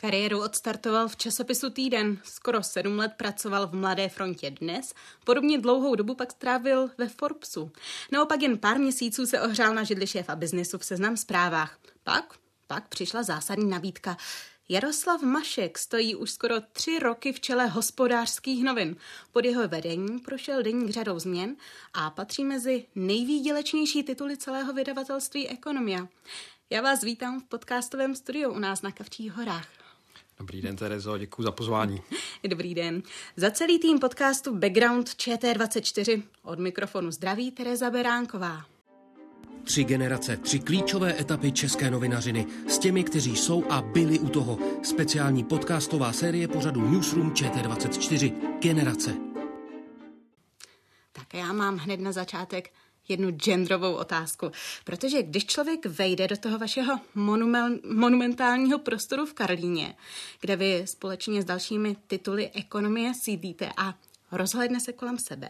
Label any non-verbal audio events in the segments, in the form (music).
Kariéru odstartoval v časopisu Týden, skoro sedm let pracoval v Mladé frontě dnes, podobně dlouhou dobu pak strávil ve Forbesu. Naopak jen pár měsíců se ohřál na židli šéfa biznesu v seznam zprávách. Pak, pak přišla zásadní nabídka. Jaroslav Mašek stojí už skoro tři roky v čele hospodářských novin. Pod jeho vedením prošel denník řadou změn a patří mezi nejvýdělečnější tituly celého vydavatelství Ekonomia. Já vás vítám v podcastovém studiu u nás na Kavčích horách. Dobrý den, Terezo, děkuji za pozvání. (laughs) Dobrý den. Za celý tým podcastu Background ČT24 od mikrofonu zdraví Tereza Beránková. Tři generace, tři klíčové etapy české novinařiny s těmi, kteří jsou a byli u toho. Speciální podcastová série pořadu Newsroom ČT24 Generace. Tak já mám hned na začátek jednu genderovou otázku. Protože když člověk vejde do toho vašeho monumentálního prostoru v Karlíně, kde vy společně s dalšími tituly ekonomie sídlíte a rozhledne se kolem sebe,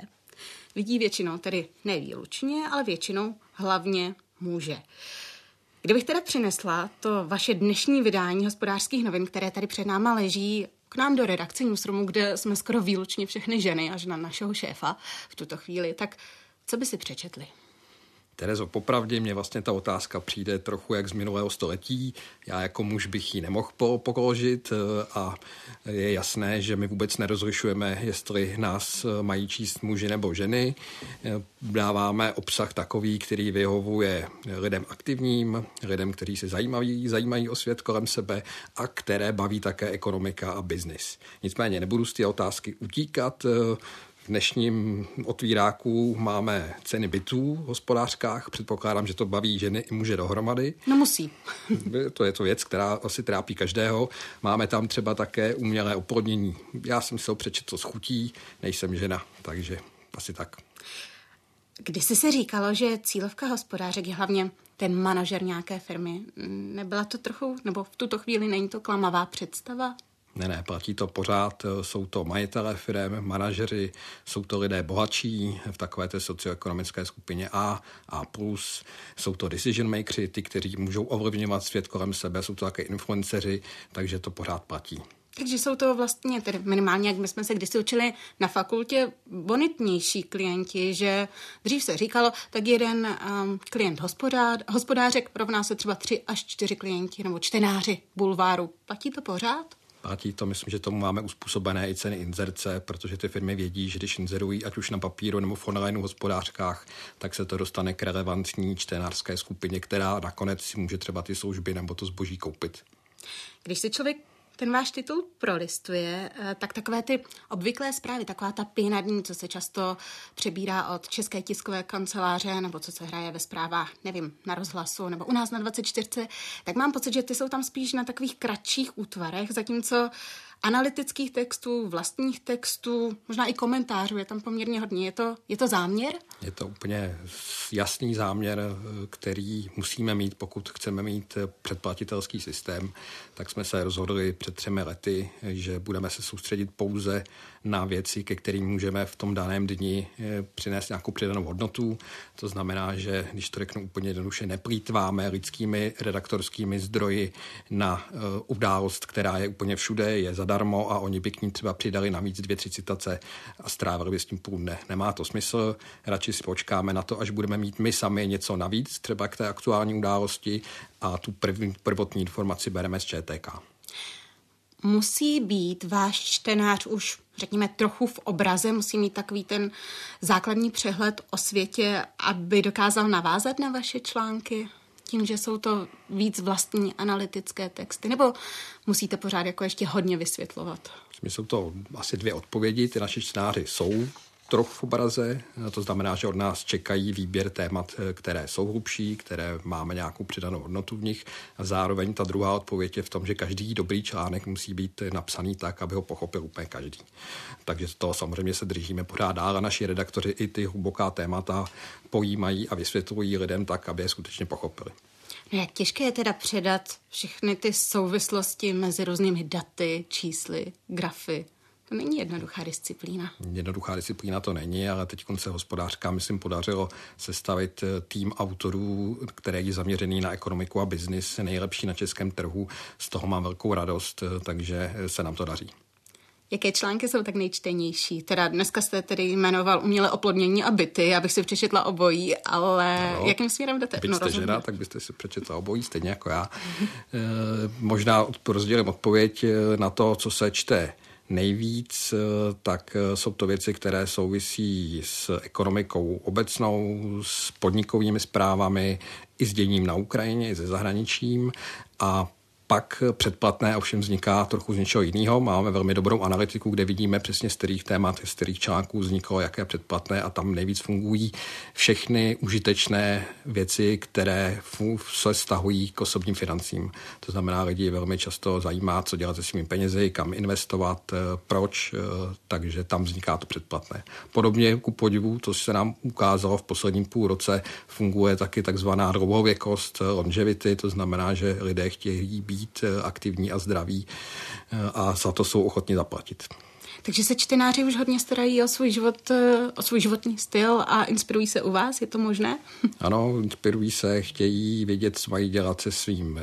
vidí většinou, tedy nevýlučně, ale většinou hlavně muže. Kdybych teda přinesla to vaše dnešní vydání hospodářských novin, které tady před náma leží, k nám do redakce Newsroomu, kde jsme skoro výlučně všechny ženy, až na našeho šéfa v tuto chvíli, tak co by si přečetli? Terezo, popravdě mě vlastně ta otázka přijde trochu jak z minulého století. Já jako muž bych ji nemohl pokoložit eh, a je jasné, že my vůbec nerozlišujeme, jestli nás eh, mají číst muži nebo ženy. Eh, dáváme obsah takový, který vyhovuje lidem aktivním, lidem, kteří se zajímají, zajímají o svět kolem sebe a které baví také ekonomika a biznis. Nicméně nebudu z té otázky utíkat dnešním otvíráku máme ceny bytů v hospodářkách. Předpokládám, že to baví ženy i muže dohromady. No musí. (laughs) to je to věc, která asi trápí každého. Máme tam třeba také umělé oplodnění. Já jsem si ho přečetl s chutí, nejsem žena, takže asi tak. Kdysi se říkalo, že cílovka hospodářek je hlavně ten manažer nějaké firmy. Nebyla to trochu, nebo v tuto chvíli není to klamavá představa? Ne, ne, platí to pořád. Jsou to majitelé firm, manažeři, jsou to lidé bohatší v takové té socioekonomické skupině A, A+, jsou to decision makersi, ty, kteří můžou ovlivňovat svět kolem sebe, jsou to také influenceři, takže to pořád platí. Takže jsou to vlastně, tedy minimálně, jak my jsme se kdysi učili na fakultě, bonitnější klienti, že dřív se říkalo, tak jeden um, klient hospodář, hospodářek rovná se třeba tři až čtyři klienti nebo čtenáři bulváru. Platí to pořád? Platí to, myslím, že tomu máme uspůsobené i ceny inzerce, protože ty firmy vědí, že když inzerují ať už na papíru nebo v online hospodářkách, tak se to dostane k relevantní čtenářské skupině, která nakonec si může třeba ty služby nebo to zboží koupit. Když si člověk ten váš titul prolistuje, eh, tak takové ty obvyklé zprávy, taková ta pěna dní, co se často přebírá od České tiskové kanceláře, nebo co se hraje ve zprávách, nevím, na rozhlasu, nebo u nás na 24, tak mám pocit, že ty jsou tam spíš na takových kratších útvarech, zatímco analytických textů, vlastních textů, možná i komentářů, je tam poměrně hodně. Je to, je to záměr? Je to úplně jasný záměr, který musíme mít, pokud chceme mít předplatitelský systém. Tak jsme se rozhodli před třemi lety, že budeme se soustředit pouze na věci, ke kterým můžeme v tom daném dni eh, přinést nějakou přidanou hodnotu. To znamená, že když to řeknu úplně jednoduše, neplýtváme lidskými redaktorskými zdroji na uh, událost, která je úplně všude, je zadarmo a oni by k ní třeba přidali navíc dvě, tři citace a strávili by s tím půl dne. Nemá to smysl, radši si počkáme na to, až budeme mít my sami něco navíc, třeba k té aktuální události a tu první, prvotní informaci bereme z ČTK musí být váš čtenář už, řekněme, trochu v obraze, musí mít takový ten základní přehled o světě, aby dokázal navázat na vaše články? Tím, že jsou to víc vlastní analytické texty, nebo musíte pořád jako ještě hodně vysvětlovat? Jsou to asi dvě odpovědi. Ty naši čtenáři jsou trochu v obraze, to znamená, že od nás čekají výběr témat, které jsou hlubší, které máme nějakou přidanou hodnotu v nich. A zároveň ta druhá odpověď je v tom, že každý dobrý článek musí být napsaný tak, aby ho pochopil úplně každý. Takže to samozřejmě se držíme pořád dál a naši redaktoři i ty hluboká témata pojímají a vysvětlují lidem tak, aby je skutečně pochopili. No jak těžké je teda předat všechny ty souvislosti mezi různými daty, čísly, grafy? To není jednoduchá disciplína. Jednoduchá disciplína to není, ale teď se hospodářka, myslím, podařilo sestavit eh, tým autorů, který je zaměřený na ekonomiku a biznis, nejlepší na českém trhu. Z toho mám velkou radost, eh, takže se nám to daří. Jaké články jsou tak nejčtenější? Teda dneska jste tedy jmenoval umělé oplodnění a byty, abych si přečetla obojí, ale no, jakým směrem jdete? Byť no, jste žena, tak byste si přečetla obojí, stejně jako já. E, možná rozdělím odpověď na to, co se čte nejvíc, tak jsou to věci, které souvisí s ekonomikou obecnou, s podnikovými zprávami, i s děním na Ukrajině, i se zahraničím. A pak předplatné ovšem vzniká trochu z něčeho jiného. Máme velmi dobrou analytiku, kde vidíme přesně z kterých témat, z kterých článků vzniklo, jaké předplatné a tam nejvíc fungují všechny užitečné věci, které se stahují k osobním financím. To znamená, lidi velmi často zajímá, co dělat se svými penězi, kam investovat, eh, proč, eh, takže tam vzniká to předplatné. Podobně ku podivu, to se nám ukázalo v posledním půl roce, funguje taky takzvaná dlouhověkost, longevity, to znamená, že lidé chtějí být být eh, aktivní a zdraví eh, a za to jsou ochotni zaplatit. Takže se čtenáři už hodně starají o svůj, život, eh, o svůj životní styl a inspirují se u vás, je to možné? (laughs) Ano, inspirují se, chtějí vědět, co mají dělat se svým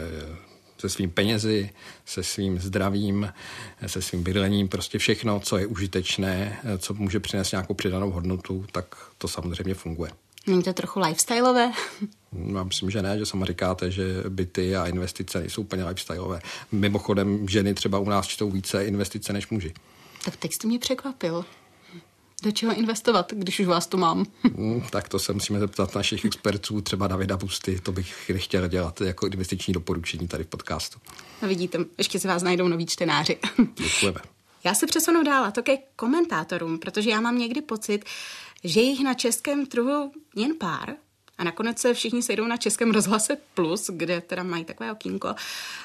se svým penězi, se svým zdravím, se svým bydlením, prostě všechno, co je užitečné, co může přinést nějakou přidanou hodnotu, tak to samozřejmě funguje. Není to trochu lifestyleové? Já myslím, že ne, že sama říkáte, že byty a investice nejsou úplně lifestyleové. Mimochodem, ženy třeba u nás čtou více investice než muži. Tak teď jste mě překvapil. Do čeho investovat, když už vás tu mám? Hmm, tak to se musíme zeptat našich expertů, třeba Davida Busty, to bych nechtěl dělat jako investiční doporučení tady v podcastu. No vidíte, ještě si vás najdou noví čtenáři. Děkujeme. Já se přesunu dál a to ke komentátorům, protože já mám někdy pocit, že jich na českém trhu jen pár, a nakonec se všichni sejdou na Českém rozhlase Plus, kde teda mají takové okýnko.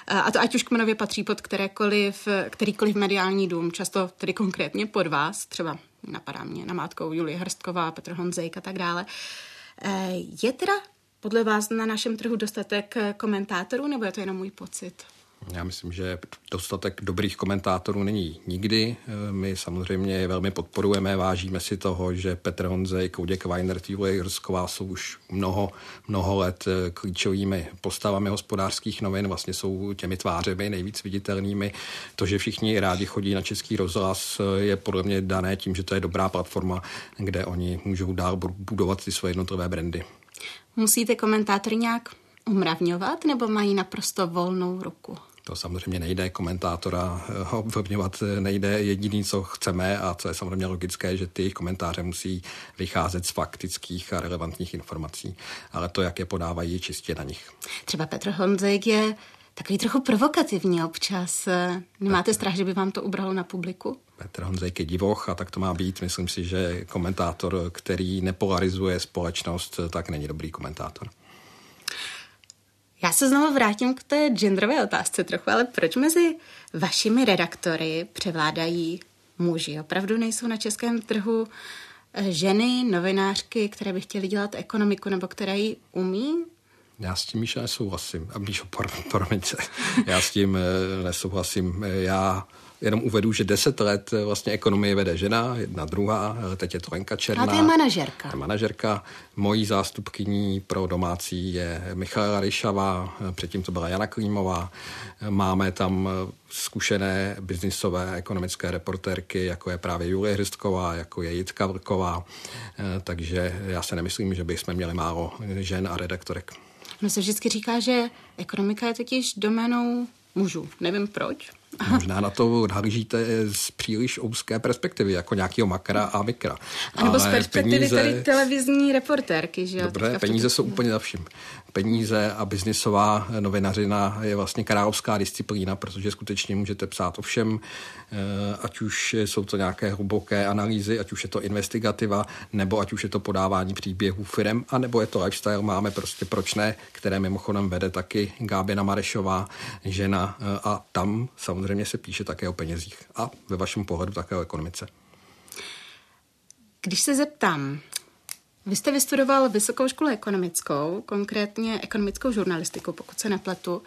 A to ať už kmenově patří pod kterékoliv, kterýkoliv mediální dům, často tedy konkrétně pod vás, třeba napadá mě namátkou Julie Hrstková, Petr Honzejk a tak dále. E, je teda podle vás na našem trhu dostatek komentátorů, nebo je to jenom můj pocit? Já myslím, že dostatek dobrých komentátorů není nikdy. My samozřejmě je velmi podporujeme, vážíme si toho, že Petr Honzej, Kouděk Weiner, Julie Jrsková jsou už mnoho, mnoho let klíčovými postavami hospodářských novin, vlastně jsou těmi tvářemi nejvíc viditelnými. To, že všichni rádi chodí na český rozhlas, je podle mě dané tím, že to je dobrá platforma, kde oni můžou dál budovat ty své jednotlivé brandy. Musíte komentátory nějak umravňovat nebo mají naprosto volnou ruku? To samozřejmě nejde, komentátora eh, ovlivňovat nejde. Jediný, co chceme a co je samozřejmě logické, že ty komentáře musí vycházet z faktických a relevantních informací. Ale to, jak je podávají, je čistě na nich. Třeba Petr Honzek je takový trochu provokativní občas. Nemáte Petr. strach, že by vám to ubralo na publiku? Petr Honzejk je divoch a tak to má být. Myslím si, že komentátor, který nepolarizuje společnost, tak není dobrý komentátor. Já se znovu vrátím k té genderové otázce trochu, ale proč mezi vašimi redaktory převládají muži? Opravdu nejsou na českém trhu eh, ženy, novinářky, které by chtěly dělat ekonomiku nebo které ji umí? Já s tím, Míša, nesouhlasím. A Míšo, promiňte, já s tím eh, nesouhlasím. Já Jenom uvedu, že deset let vlastně ekonomie vede žena, jedna druhá, teď je to Lenka Černá. A to je manažerka. Je manažerka. Mojí zástupkyní pro domácí je Michaela Ryšavá, předtím to byla Jana Klímová. Máme tam zkušené biznisové ekonomické reportérky, jako je právě Julie Hristková, jako je Jitka Vrková. Takže já se nemyslím, že bychom měli málo žen a redaktorek. No se vždycky říká, že ekonomika je totiž doménou mužů. Nevím proč. Možná na to nahlížíte z příliš úzké perspektivy, jako nějakého makra a mikra. A nebo z perspektivy peníze... tady televizní reportérky, že jo? Dobré, peníze jsou úplně za vším. Peníze a biznisová novinařina je vlastně královská disciplína, protože skutečně můžete psát o všem, eh, ať už jsou to nějaké hluboké analýzy, ať už je to investigativa, nebo ať už je to podávání příběhů firm, a nebo je to lifestyle, máme prostě proč ne, které mimochodem vede taky Gábina Marešová, žena eh, a tam samozřejmě se píše také o penězích a ve vašem pohledu také o ekonomice. Když se zeptám, vy jste vystudoval vysokou školu ekonomickou, konkrétně ekonomickou žurnalistiku, pokud se nepletu.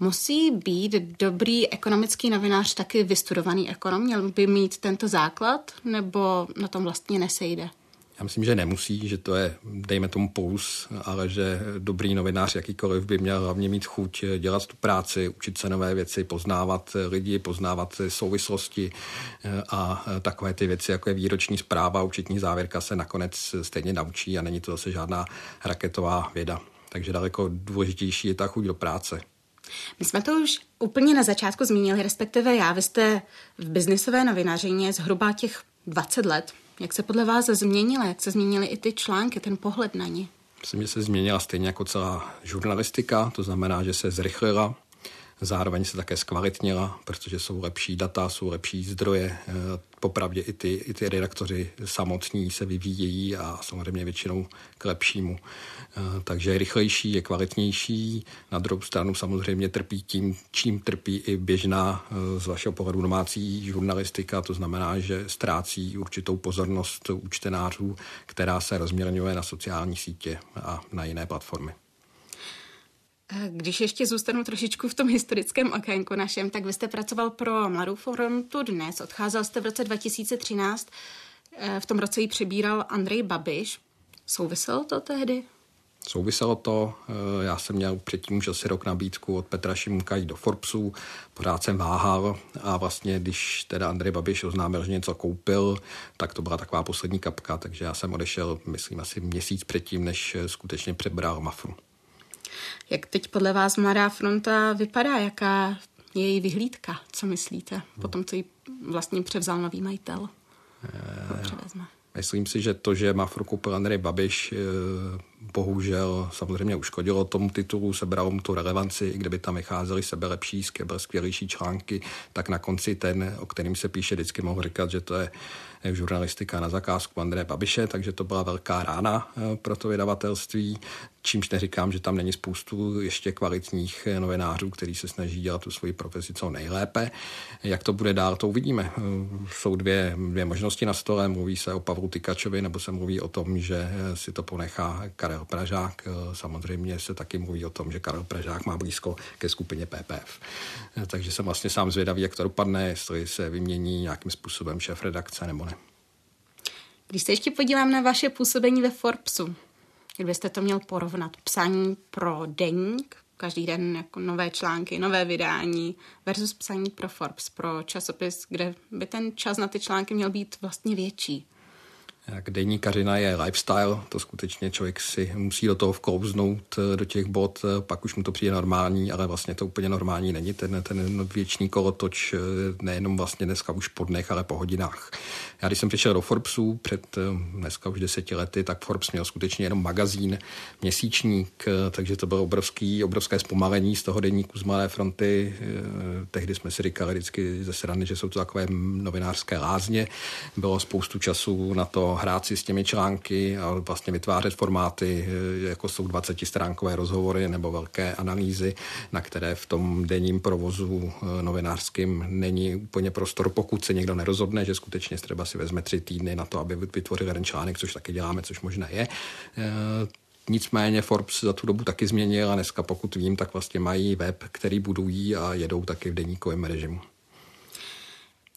Musí být dobrý ekonomický novinář taky vystudovaný ekonom? Měl by mít tento základ, nebo na tom vlastně nesejde? Já myslím, že nemusí, že to je, dejme tomu plus, ale že dobrý novinář jakýkoliv by měl hlavně mít chuť dělat tu práci, učit se nové věci, poznávat lidi, poznávat souvislosti eh, a takové ty věci, jako je výroční zpráva, učitní závěrka se nakonec stejně naučí a není to zase žádná raketová věda. Takže daleko důležitější je ta chuť do práce. My jsme to už úplně na začátku zmínili, respektive já. Vy jste v biznisové novinařině zhruba těch 20 let. Jak se podle vás změnila? Jak se změnily i ty články, ten pohled na ně? Myslím, že se změnila stejně jako celá žurnalistika, to znamená, že se zrychlila, zároveň se také zkvalitnila, protože jsou lepší data, jsou lepší zdroje. Eh, popravdě i ty, i ty redaktoři samotní se vyvíjejí a samozřejmě většinou k lepšímu. Eh, takže je rychlejší, je kvalitnější. Na druhou stranu samozřejmě trpí tím, čím trpí i běžná eh, z vašeho pohledu domácí žurnalistika, to znamená, že ztrácí určitou pozornost účtenářů, která se rozměrňuje na sociální sítě a na jiné platformy. Když ještě zůstanu trošičku v tom historickém okénku našem, tak vy jste pracoval pro Mladou frontu dnes, odcházel jste v roce 2013, eh, v tom roce ji přebíral Andrej Babiš. Souviselo to tehdy? Souviselo to, eh, já jsem měl předtím už asi rok nabídku od Petra Šimka jít do Forbesu, pořád jsem váhal a vlastně, když teda Andrej Babiš oznámil, že něco koupil, tak to byla taková poslední kapka, takže já jsem odešel, myslím, asi měsíc předtím, než skutečně přebral Mafru. Jak teď podle vás Mladá fronta vypadá? Jaká je její vyhlídka? Co myslíte? Po tom, co ji vlastně převzal nový majitel? Převezme. Myslím si, že to, že Mafru koupil Andrej Babiš, eh, bohužel samozřejmě uškodilo tomu titulu, sebral mu tu relevanci, i kdyby tam vycházely sebe lepší, skvělejší články, tak na konci ten, o kterým se píše, vždycky mohl říkat, že to je žurnalistika na zakázku Andreje Babiše, takže to byla velká rána eh, pro to vydavatelství, čímž neříkám, že tam není spoustu ještě kvalitních eh, novinářů, kteří se snaží dělat tu svoji profesi co nejlépe. Jak to bude dál, to uvidíme. Eh, jsou dvě, dvě možnosti na stole, mluví se o Pavlu Tykačovi, nebo se mluví o tom, že si to ponechá Karel Pražák. Samozřejmě se taky mluví o tom, že Karel Pražák má blízko ke skupině PPF. Takže jsem vlastně sám zvědavý, jak to dopadne, jestli se vymění nějakým způsobem šéf redakce nebo ne. Když se ještě podívám na vaše působení ve Forbesu, kdybyste to měl porovnat, psání pro deník, každý den jako nové články, nové vydání versus psání pro Forbes, pro časopis, kde by ten čas na ty články měl být vlastně větší. Jak deníkařina je lifestyle, to skutečně člověk si musí do toho vklouznout eh, do těch bod, eh, pak už mu to přijde normální, ale vlastně to úplně normální není. Ten, ten věčný kolotoč eh, nejenom vlastně dneska už po dnech, ale po hodinách. Já když jsem přišel do Forbesu před dneska už deseti lety, tak Forbes měl skutečně jenom magazín, měsíčník, takže to bylo obrovský, obrovské zpomalení z toho deníku z Malé fronty. Tehdy jsme si říkali vždycky ze strany, že jsou to takové novinářské lázně. Bylo spoustu času na to hrát si s těmi články a vlastně vytvářet formáty, eh, jako jsou 20-stránkové rozhovory nebo velké analýzy, na které v tom denním provozu eh, novinářským není úplně prostor, pokud se někdo nerozhodne, že skutečně třeba si vezme tři týdny na to, aby vytvořil jeden článek, což taky děláme, což možná je. Eh, nicméně Forbes za tu dobu taky změnil a dneska, pokud vím, tak vlastně mají web, který budují a jedou taky v denníkovém režimu.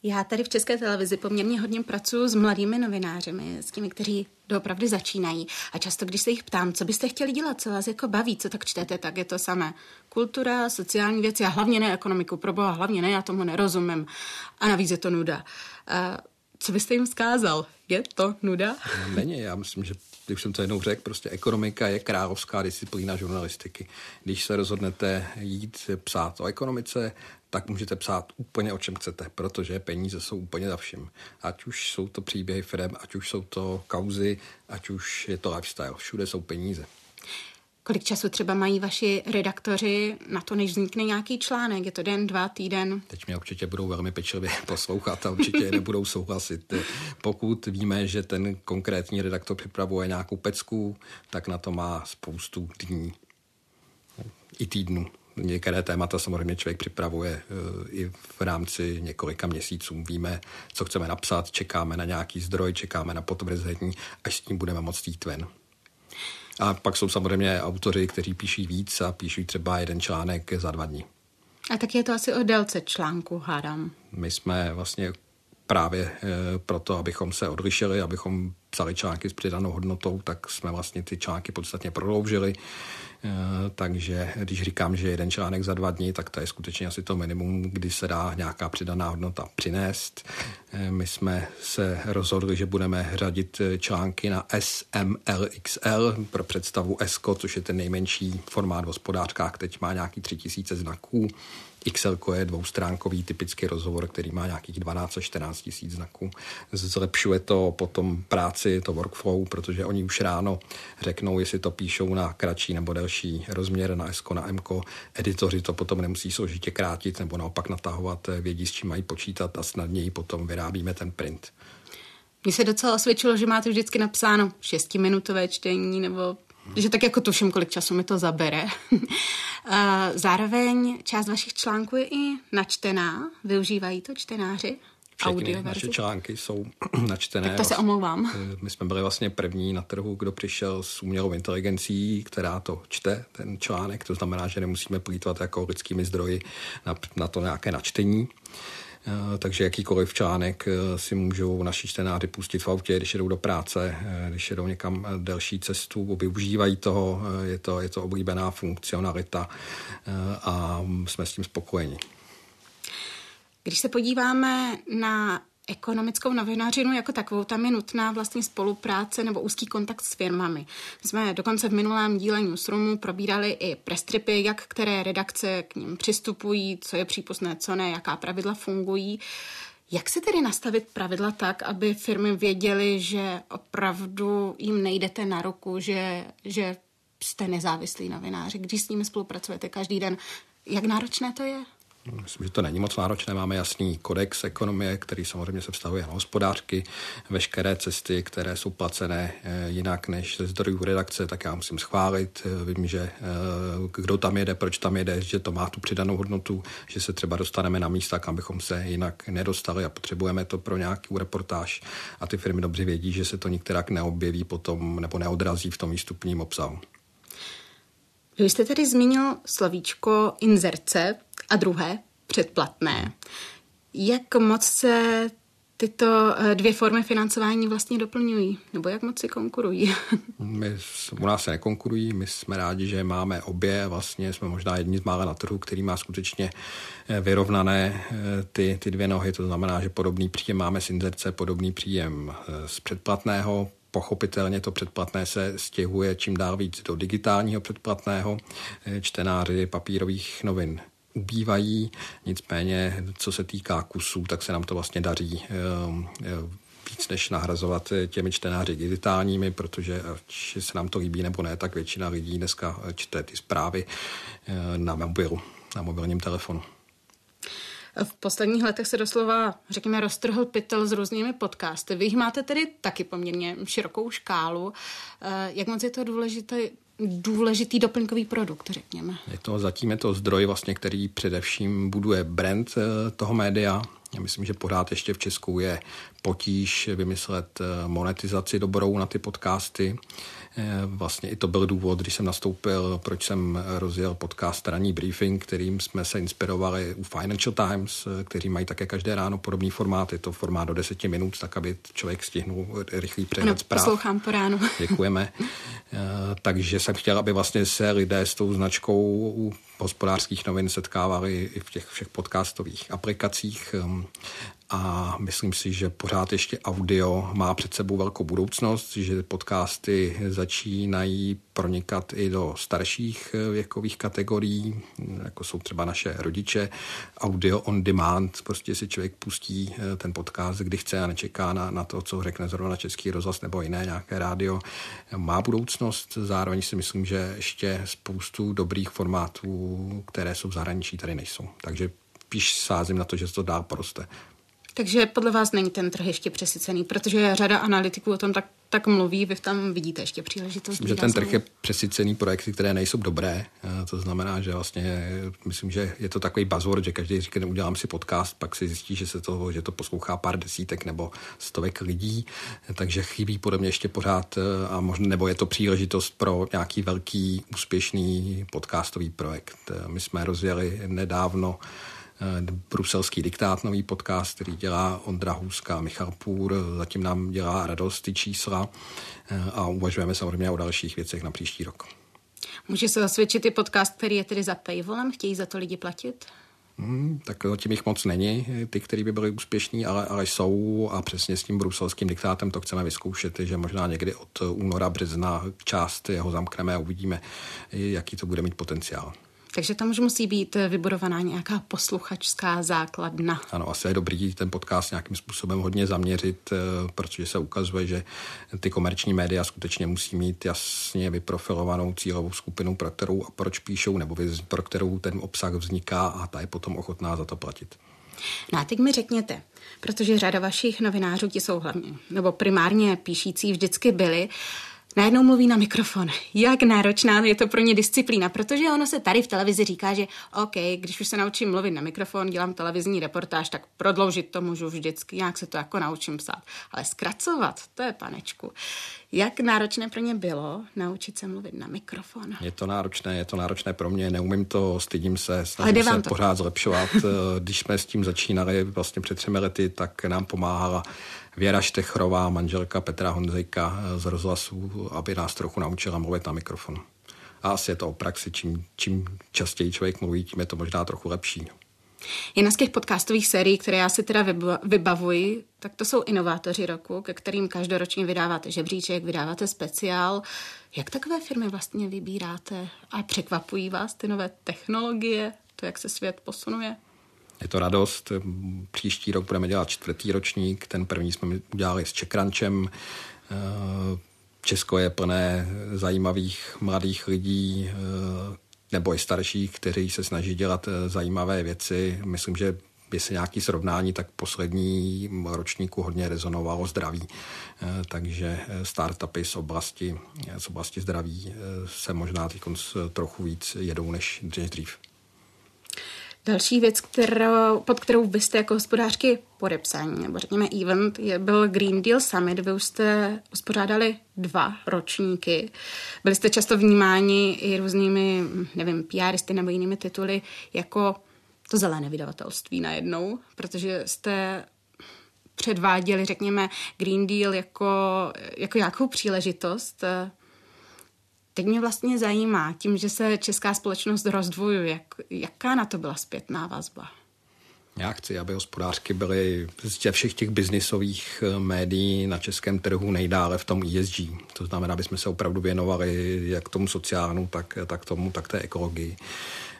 Já tady v České televizi poměrně hodně pracuji s mladými novináři, s těmi, kteří doopravdy začínají. A často, když se jich ptám, co byste chtěli dělat, co vás jako baví, co tak čtete, tak je to samé. Kultura, sociální věci a hlavně ne ekonomiku. Proboha, hlavně ne, já tomu nerozumím. A navíc je to nuda. A co byste jim vzkázal? Je to nuda? Není, já myslím, že když jsem to jednou řekl, prostě ekonomika je královská disciplína žurnalistiky. Když se rozhodnete jít psát o ekonomice, tak můžete psát úplně o čem chcete, protože peníze jsou úplně za vším. Ať už jsou to příběhy firm, ať už jsou to kauzy, ať už je to lifestyle, všude jsou peníze. Kolik času třeba mají vaši redaktoři na to, než vznikne nějaký článek? Je to den, dva, týden? Teď mě určitě budou velmi pečlivě (laughs) poslouchat a určitě nebudou souhlasit. Pokud víme, že ten konkrétní redaktor připravuje nějakou pecku, tak na to má spoustu dní i týdnu. Některé témata samozřejmě člověk připravuje eh, i v rámci několika měsíců. Víme, co chceme napsat, čekáme na nějaký zdroj, čekáme na potvrzení, až s tím budeme moct jít ven. A pak jsou samozřejmě autoři, kteří píší víc a píší třeba jeden článek za dva dny. A tak je to asi o délce článku, hádám. My jsme vlastně právě e, proto, abychom se odlišili, abychom psali články s přidanou hodnotou, tak jsme vlastně ty články podstatně prodloužili. Eh, takže když říkám, že jeden článek za dva dny, tak to je skutečně asi to minimum, kdy se dá nějaká přidaná hodnota přinést. Eh, my jsme se rozhodli, že budeme řadit eh, články na SMLXL pro představu ESCO, což je ten nejmenší formát v hospodářkách, teď má nějaký 3000 znaků. XL je dvoustránkový typický rozhovor, který má nějakých 12 až 14 tisíc znaků. Zlepšuje to potom práci, to workflow, protože oni už ráno řeknou, jestli to píšou na kratší nebo delší rozměr, na SK, na MK. Editoři to potom nemusí složitě krátit nebo naopak natahovat, vědí, s čím mají počítat a snadněji potom vyrábíme ten print. Mně se docela osvědčilo, že máte vždycky napsáno šestiminutové čtení nebo že tak jako tuším, kolik času mi to zabere. (laughs) Zároveň část vašich článků je i načtená. Využívají to čtenáři? Všechny naše články jsou (clears throat) načtené. Tak to se omlouvám. Eh, my jsme byli vlastně první na trhu, kdo přišel s umělou inteligencí, která to čte, ten článek. To znamená, že nemusíme plýtvat jako lidskými zdroji na, na to nějaké načtení. Eh, takže jakýkoliv článek eh, si můžou naši čtenáři pustit v autě, když jedou do práce, eh, když jedou někam delší cestu, využívají toho, je to, je to oblíbená funkcionalita a jsme s tím spokojeni. Když se podíváme na ekonomickou novinařinu jako takovou, tam je nutná vlastně spolupráce nebo úzký kontakt s firmami. Jsme dokonce v minulém díle Newsroomu probírali i prestripy, jak které redakce k ním přistupují, co je přípustné, co ne, jaká pravidla fungují. Jak se tedy nastavit pravidla tak, aby firmy věděly, že opravdu jim nejdete na ruku, že, že jste nezávislí novináři, když s nimi spolupracujete každý den? Jak náročné to je? Myslím, že to není moc náročné. Máme jasný kodex ekonomie, který samozřejmě se vztahuje na hospodářky. Veškeré cesty, které jsou placené eh, jinak než ze zdrojů redakce, tak já musím schválit. Eh, vím, že eh, kdo tam jede, proč tam jede, že to má tu přidanou hodnotu, že se třeba dostaneme na místa, kam bychom se jinak nedostali a potřebujeme to pro nějaký reportáž. A ty firmy dobře vědí, že se to nikterak neobjeví potom nebo neodrazí v tom výstupním obsahu. Vy jste tedy zmínil slovíčko inzerce a druhé předplatné. Jak moc se tyto eh, dvě formy financování vlastně doplňují? Nebo jak moc si konkurují? (laughs) My u nás se nekonkurují, my jsme rádi, že máme obě, vlastně jsme možná jedni z mála na trhu, který má skutečně eh, vyrovnané eh, ty, ty dvě nohy, to znamená, že podobný příjem máme z inzerce, podobný příjem z předplatného, Pochopitelně to předplatné se stěhuje čím dál víc do digitálního předplatného. Čtenáři papírových novin ubývají, nicméně co se týká kusů, tak se nám to vlastně daří ehm, ehm, víc než nahrazovat těmi čtenáři digitálními, protože či se nám to líbí nebo ne, tak většina lidí dneska čte ty zprávy na mobilu, na mobilním telefonu. V posledních letech se doslova, řekněme, roztrhl pytel s různými podcasty. Vy jich máte tedy taky poměrně širokou škálu. Eh, jak moc je to důležité, důležitý doplňkový produkt, řekněme? Je to, zatím je to zdroj, vlastně, který především buduje brand eh, toho média. Já myslím, že pořád ještě v Česku je potíž vymyslet eh, monetizaci dobrou na ty podcasty. Eh, vlastně i to byl důvod, když jsem nastoupil, proč jsem rozjel podcast Ranní briefing, kterým jsme se inspirovali u Financial Times, eh, kteří mají také každé ráno podobný formát. Je to formát do deseti minut, tak aby člověk stihnul rychlý přehled zpráv. Poslouchám po ránu. (laughs) Děkujeme. Takže jsem chtěl, aby vlastně se lidé s tou značkou u hospodářských novin setkávali i v těch všech podcastových aplikacích. A myslím si, že pořád ještě audio má před sebou velkou budoucnost, že podcasty začínají pronikat i do starších věkových kategorií, jako jsou třeba naše rodiče. Audio on demand, prostě si člověk pustí eh, ten podcast, kdy chce a nečeká na, na to, co řekne zrovna český rozhlas nebo jiné nějaké rádio. Má budoucnost, zároveň si myslím, že ještě spoustu dobrých formátů, které jsou v zahraničí, tady nejsou. Takže spíš sázím na to, že se to dál poroste. Takže podle vás není ten trh ještě přesycený, protože řada analytiků o tom tak, tak mluví, vy tam vidíte ještě příležitost. Myslím, že ten trh je přesycený projekty, které nejsou dobré. Eh, to znamená, že vlastně myslím, že je to takový buzzword, že každý říká, udělám si podcast, pak si zjistí, že se to, že to poslouchá pár desítek nebo stovek lidí, takže chybí podle mě ještě pořád eh, a možná, nebo je to příležitost pro nějaký velký úspěšný podcastový projekt. Eh, my jsme rozjeli nedávno Eh, bruselský diktát, nový podcast, který dělá Ondra Hůzka a Michal Půr. Zatím nám dělá radost ty čísla eh, a uvažujeme samozřejmě o dalších věcech na příští rok. Může se zasvědčit i podcast, který je tedy za paywallem? Chtějí za to lidi platit? Hmm, tak zatím jich moc není, ty, který by byly úspěšní, ale, ale jsou a přesně s tím bruselským diktátem to chceme vyzkoušet, že možná někdy od února, března část jeho zamkneme a uvidíme, jaký to bude mít potenciál. Takže tam už musí být vybudovaná nějaká posluchačská základna. Ano, asi je dobrý ten podcast nějakým způsobem hodně zaměřit, eh, protože se ukazuje, že ty komerční média skutečně musí mít jasně vyprofilovanou cílovou skupinu, pro kterou a proč píšou, nebo pro kterou ten obsah vzniká a ta je potom ochotná za to platit. No a teď mi řekněte, protože řada vašich novinářů ti jsou hlavně, nebo primárně píšící vždycky byli, najednou mluví na mikrofon. Jak náročná je to pro ně disciplína, protože ono se tady v televizi říká, že OK, když už se naučím mluvit na mikrofon, dělám televizní reportáž, tak prodloužit to můžu vždycky, nějak se to jako naučím psát. Ale zkracovat, to je panečku. Jak náročné pro ně bylo naučit se mluvit na mikrofon? Je to náročné, je to náročné pro mě, neumím to, stydím se, snažím se to. pořád zlepšovat. (laughs) Když jsme s tím začínali vlastně před třemi lety, tak nám pomáhala Věra Štechrová, manželka Petra Honzejka z rozhlasu, aby nás trochu naučila mluvit na mikrofon. A asi je to o praxi, čím, čím častěji člověk mluví, tím je to možná trochu lepší. Jedna z těch podcastových sérií, které já si teda vybavuji, tak to jsou inovátoři roku, ke kterým každoročně vydáváte žebříček, vydáváte speciál. Jak takové firmy vlastně vybíráte a překvapují vás ty nové technologie, to, jak se svět posunuje? Je to radost. Příští rok budeme dělat čtvrtý ročník. Ten první jsme udělali s Čekrancem. Eh, Česko je plné zajímavých mladých lidí eh, nebo i starších, kteří se snaží dělat eh, zajímavé věci. Myslím, že by se nějaký srovnání, tak poslední ročníku hodně rezonovalo zdraví. Takže startupy z oblasti, z oblasti zdraví se možná teď trochu víc jedou než dřív. Další věc, kterou, pod kterou byste jako hospodářky podepsání, nebo řekněme event, je, byl Green Deal Summit. Vy už jste uspořádali dva ročníky. Byli jste často vnímáni i různými, nevím, PRisty nebo jinými tituly jako to zelené vydavatelství najednou, protože jste předváděli, řekněme, Green Deal jako, jako nějakou příležitost Teď mě vlastně zajímá, tím, že se česká společnost rozdvojuje, jak, jaká na to byla zpětná vazba? Já chci, aby hospodářky byly ze všech těch biznisových eh, médií na českém trhu nejdále v tom ESG. To znamená, aby jsme se opravdu věnovali jak tomu sociálnu, tak, tak tomu, tak té ekologii.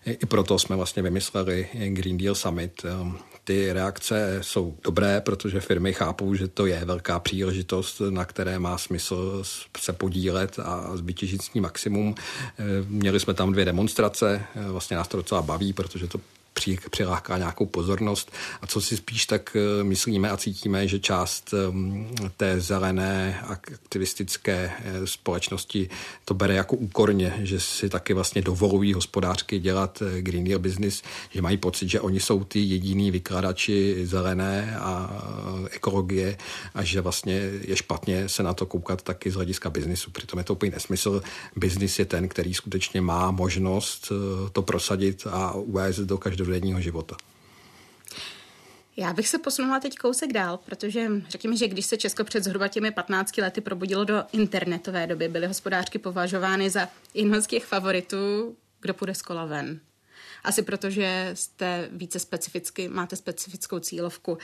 I proto jsme vlastně vymysleli Green Deal Summit. Ehm, ty reakce jsou dobré, protože firmy chápou, že to je velká příležitost, na které má smysl se podílet a vytěžit s ní maximum. Ehm, měli jsme tam dvě demonstrace, ehm, vlastně nás to docela baví, protože to přiláká nějakou pozornost. A co si spíš tak eh, myslíme a cítíme, že část ehm, té zelené aktivistické eh, společnosti to bere jako úkorně, že si taky vlastně dovolují hospodářky dělat eh, Green Deal business, že mají pocit, že oni jsou ty jediní vykladači zelené a ekologie a že vlastně je špatně se na to koukat taky z hlediska biznisu. Přitom je to úplně nesmysl. Biznis je ten, který skutečně má možnost to prosadit a uvést do každého každodenního života. Já bych se posunula teď kousek dál, protože řekněme, že když se Česko před zhruba těmi 15 lety probudilo do internetové doby, byly hospodářky považovány za jedno z těch favoritů, kdo půjde z kola ven. Asi protože jste více specificky, máte specifickou cílovku.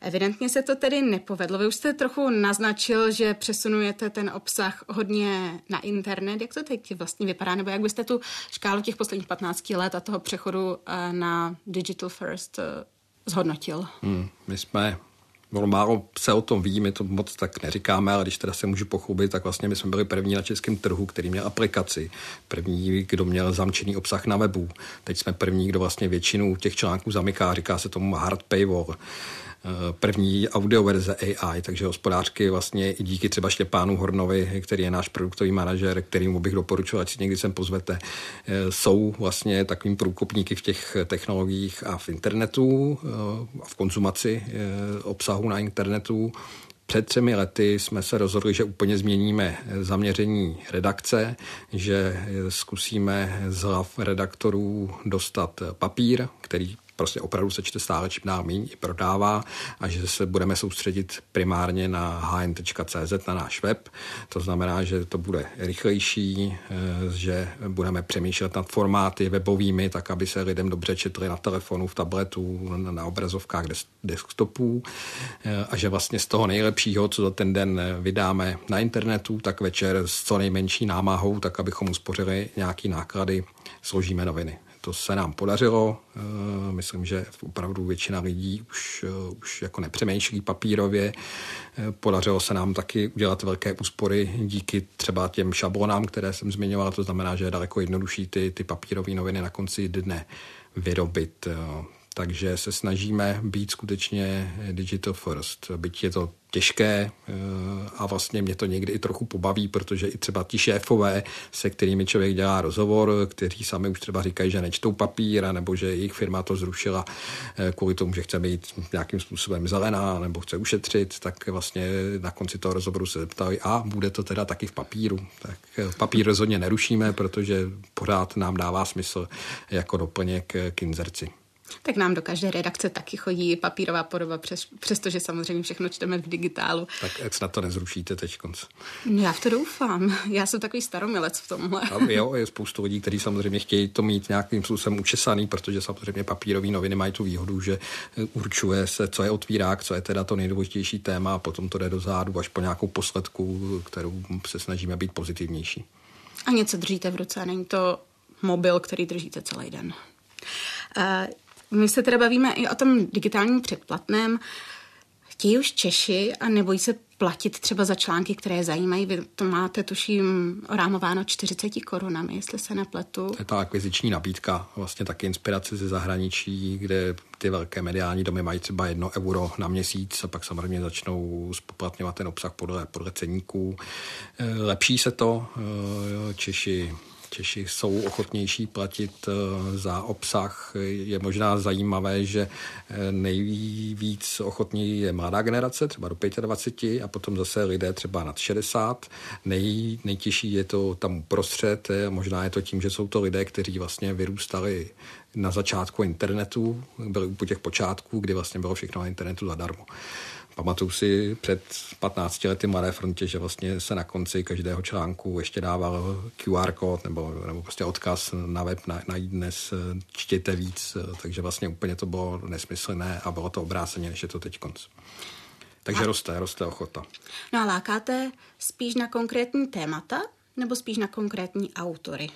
Evidentně se to tedy nepovedlo. Vy už jste trochu naznačil, že přesunujete ten obsah hodně na internet. Jak to teď vlastně vypadá? Nebo jak byste tu škálu těch posledních 15 let a toho přechodu eh, na digital first eh, zhodnotil? Hmm, my jsme Ono málo se o tom ví, my to moc tak neříkáme, ale když teda se můžu pochlubit, tak vlastně my jsme byli první na českém trhu, který měl aplikaci. První, kdo měl zamčený obsah na webu. Teď jsme první, kdo vlastně většinu těch článků zamyká, říká se tomu hard paywall. Eh, první audioverze AI, takže hospodářky vlastně i díky třeba Štěpánu Hornovi, který je náš produktový manažer, kterým bych doporučil, ať si někdy sem pozvete, eh, jsou vlastně takovým průkopníky v těch technologiích a v internetu eh, a v konzumaci obsahu na internetu. Před třemi lety jsme se rozhodli, že úplně změníme zaměření redakce, že zkusíme z hlav redaktorů dostat papír, který prostě opravdu se čte stále čím dál méně, prodává a že se budeme soustředit primárně na hn.cz, na náš web. To znamená, že to bude rychlejší, eh, že budeme přemýšlet nad formáty webovými, tak aby se lidem dobře četli na telefonu, v tabletu, na obrazovkách desktopů eh, a že vlastně z toho nejlepšího, co za ten den vydáme na internetu, tak večer s co nejmenší námahou, tak abychom uspořili nějaký náklady, složíme noviny. To se nám podařilo. Eh, myslím, že opravdu většina lidí už, eh, už jako nepřemýšlí papírově. Eh, podařilo se nám taky udělat velké úspory díky třeba těm šablonám, které jsem zmiňoval. To znamená, že je daleko jednodušší ty, ty papírové noviny na konci dne vyrobit. Takže se snažíme být skutečně digital first. Byť je to těžké eh, a vlastně mě to někdy i trochu pobaví, protože i třeba ti šéfové, se kterými člověk dělá rozhovor, kteří sami už třeba říkají, že nečtou papír, nebo že jejich firma to zrušila eh, kvůli tomu, že chce být nějakým způsobem zelená nebo chce ušetřit, tak vlastně na konci toho rozhovoru se zeptali, a bude to teda taky v papíru. Tak eh, papír rozhodně nerušíme, protože pořád nám dává smysl jako doplněk k inzerci. Tak nám do každé redakce taky chodí papírová podoba, přes, přestože samozřejmě všechno čteme v digitálu. Tak jak snad to nezrušíte teď konc? No, já v to doufám. Já jsem takový staromilec v tomhle. A jo, je spoustu lidí, kteří samozřejmě chtějí to mít nějakým způsobem učesaný, protože samozřejmě papírové noviny mají tu výhodu, že určuje se, co je otvírák, co je teda to nejdůležitější téma a potom to jde do zádu až po nějakou posledku, kterou se snažíme být pozitivnější. A něco držíte v ruce, není to mobil, který držíte celý den. Uh, my se teda bavíme i o tom digitálním předplatném. Chtějí už Češi a nebojí se platit třeba za články, které zajímají. Vy to máte, tuším, rámováno 40 korunami, jestli se nepletu. To je ta akviziční nabídka, vlastně taky inspirace ze zahraničí, kde ty velké mediální domy mají třeba jedno euro na měsíc a pak samozřejmě začnou spoplatňovat ten obsah podle, podle ceníků. Eh, lepší se to, eh, Češi Češi jsou ochotnější platit eh, za obsah. Je možná zajímavé, že eh, nejvíc ochotní je mladá generace, třeba do 25, a potom zase lidé třeba nad 60. Nej, nejtěžší je to tam uprostřed, možná je to tím, že jsou to lidé, kteří vlastně vyrůstali na začátku internetu, byli u těch počátků, kdy vlastně bylo všechno na internetu zadarmo. Pamatuju si před 15 lety Mladé frontě, že vlastně se na konci každého článku ještě dával QR kód nebo, nebo prostě odkaz na web na, najít dnes čtěte víc, takže vlastně úplně to bylo nesmyslné a bylo to obráceně, než je to teď konc. Takže a... roste, roste ochota. No a lákáte spíš na konkrétní témata nebo spíš na konkrétní autory?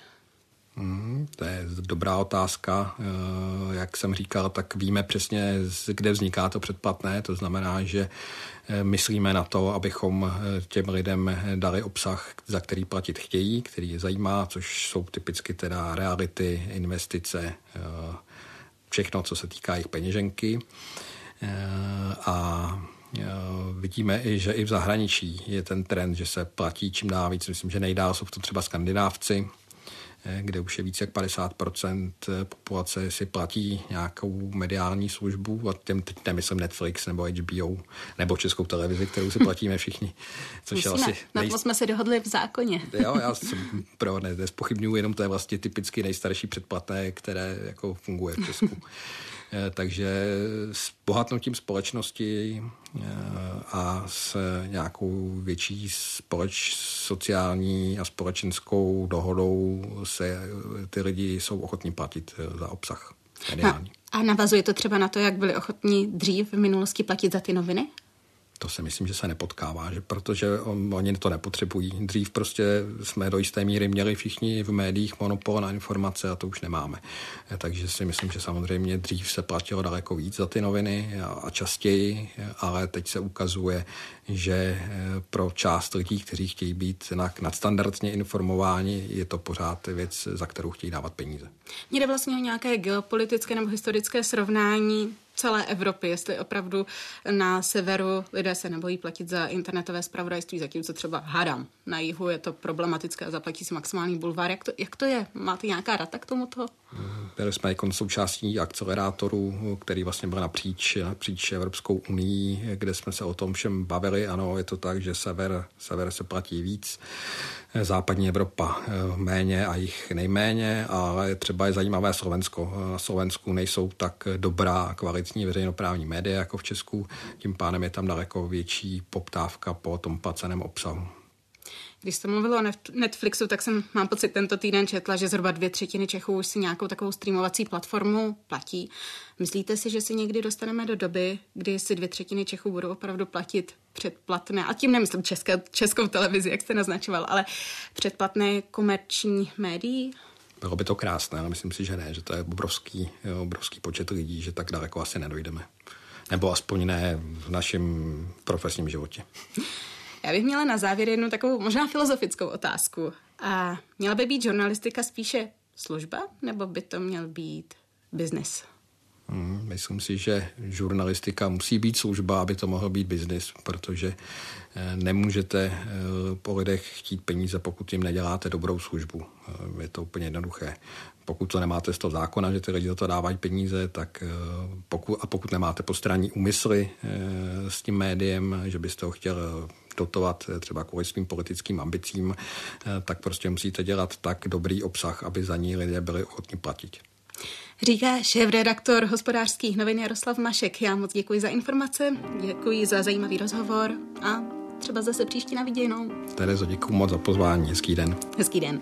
Hmm, to je dobrá otázka. Eh, jak jsem říkal, tak víme přesně, kde vzniká to předplatné. To znamená, že eh, myslíme na to, abychom eh, těm lidem dali obsah, za který platit chtějí, který je zajímá, což jsou typicky teda reality, investice, všechno, co se týká jejich peněženky. A Vidíme i, že i v zahraničí je ten trend, že se platí čím dál víc. Myslím, že nejdál jsou to třeba skandinávci, kde už je více jak 50% eh, populace si platí nějakou mediální službu a těm teď nemyslím Netflix nebo HBO nebo českou televizi, kterou si (laughs) platíme všichni. Což Musíme. je asi nej... Na to jsme se dohodli v zákoně. jo, já jsem pro ne, nespochybnuju, jenom to je vlastně typicky nejstarší předplatné, které jako funguje v Česku. (laughs) Eh, takže s bohatnutím společnosti eh, a s nějakou větší společ, sociální a společenskou dohodou se ty lidi jsou ochotní platit eh, za obsah mediální. A navazuje to třeba na to, jak byli ochotní dřív v minulosti platit za ty noviny? To si myslím, že se nepotkává, že protože on, oni to nepotřebují. Dřív prostě jsme do jisté míry měli všichni v médiích monopol na informace a to už nemáme. Eh, takže si myslím, že samozřejmě dřív se platilo daleko víc za ty noviny a, častěji, ale teď se ukazuje, že eh, pro část lidí, kteří chtějí být nadstandardně informováni, je to pořád věc, za kterou chtějí dávat peníze. Mějde vlastně o nějaké geopolitické nebo historické srovnání celé Evropy, jestli opravdu na severu lidé se nebojí platit za internetové spravodajství, zatímco třeba hádám. Na jihu je to problematické a zaplatí si maximální bulvár. Jak to, jak to je? Máte nějaká rata k tomuto? Byli jsme jako součástí akcelerátoru, který vlastně byl napříč, napříč Evropskou unii, kde jsme se o tom všem bavili. Ano, je to tak, že sever, sever se platí víc, západní Evropa eh, méně a jich nejméně, ale třeba je zajímavé Slovensko. Na Slovensku nejsou tak dobrá kvalitní veřejnoprávní média jako v Česku, tím pádem je tam daleko větší poptávka po tom placeném obsahu. Když jste mluvil o Netflixu, tak jsem, mám pocit, tento týden četla, že zhruba dvě třetiny Čechů už si nějakou takovou streamovací platformu platí. Myslíte si, že si někdy dostaneme do doby, kdy si dvě třetiny Čechů budou opravdu platit předplatné, a tím nemyslím české, českou televizi, jak jste naznačoval, ale předplatné komerční médií? Bylo by to krásné, ale myslím si, že ne, že to je obrovský, obrovský počet lidí, že tak daleko asi nedojdeme. Nebo aspoň ne v našem profesním životě. (laughs) Já bych měla na závěr jednu takovou možná filozofickou otázku. A měla by být žurnalistika spíše služba, nebo by to měl být biznis? Hmm, myslím si, že žurnalistika musí být služba, aby to mohl být biznis, protože eh, nemůžete eh, po lidech chtít peníze, pokud jim neděláte dobrou službu. Eh, je to úplně jednoduché. Pokud to nemáte z toho zákona, že ty lidi za to dávají peníze, tak pokud, a pokud nemáte postranní úmysly s tím médiem, že byste ho chtěl dotovat třeba kvůli svým politickým ambicím, tak prostě musíte dělat tak dobrý obsah, aby za ní lidé byli ochotni platit. Říká šéf-redaktor hospodářských novin Jaroslav Mašek. Já moc děkuji za informace, děkuji za zajímavý rozhovor a třeba zase příště na viděnou. Terezo, děkuji moc za pozvání. Hezký den. Hezký den.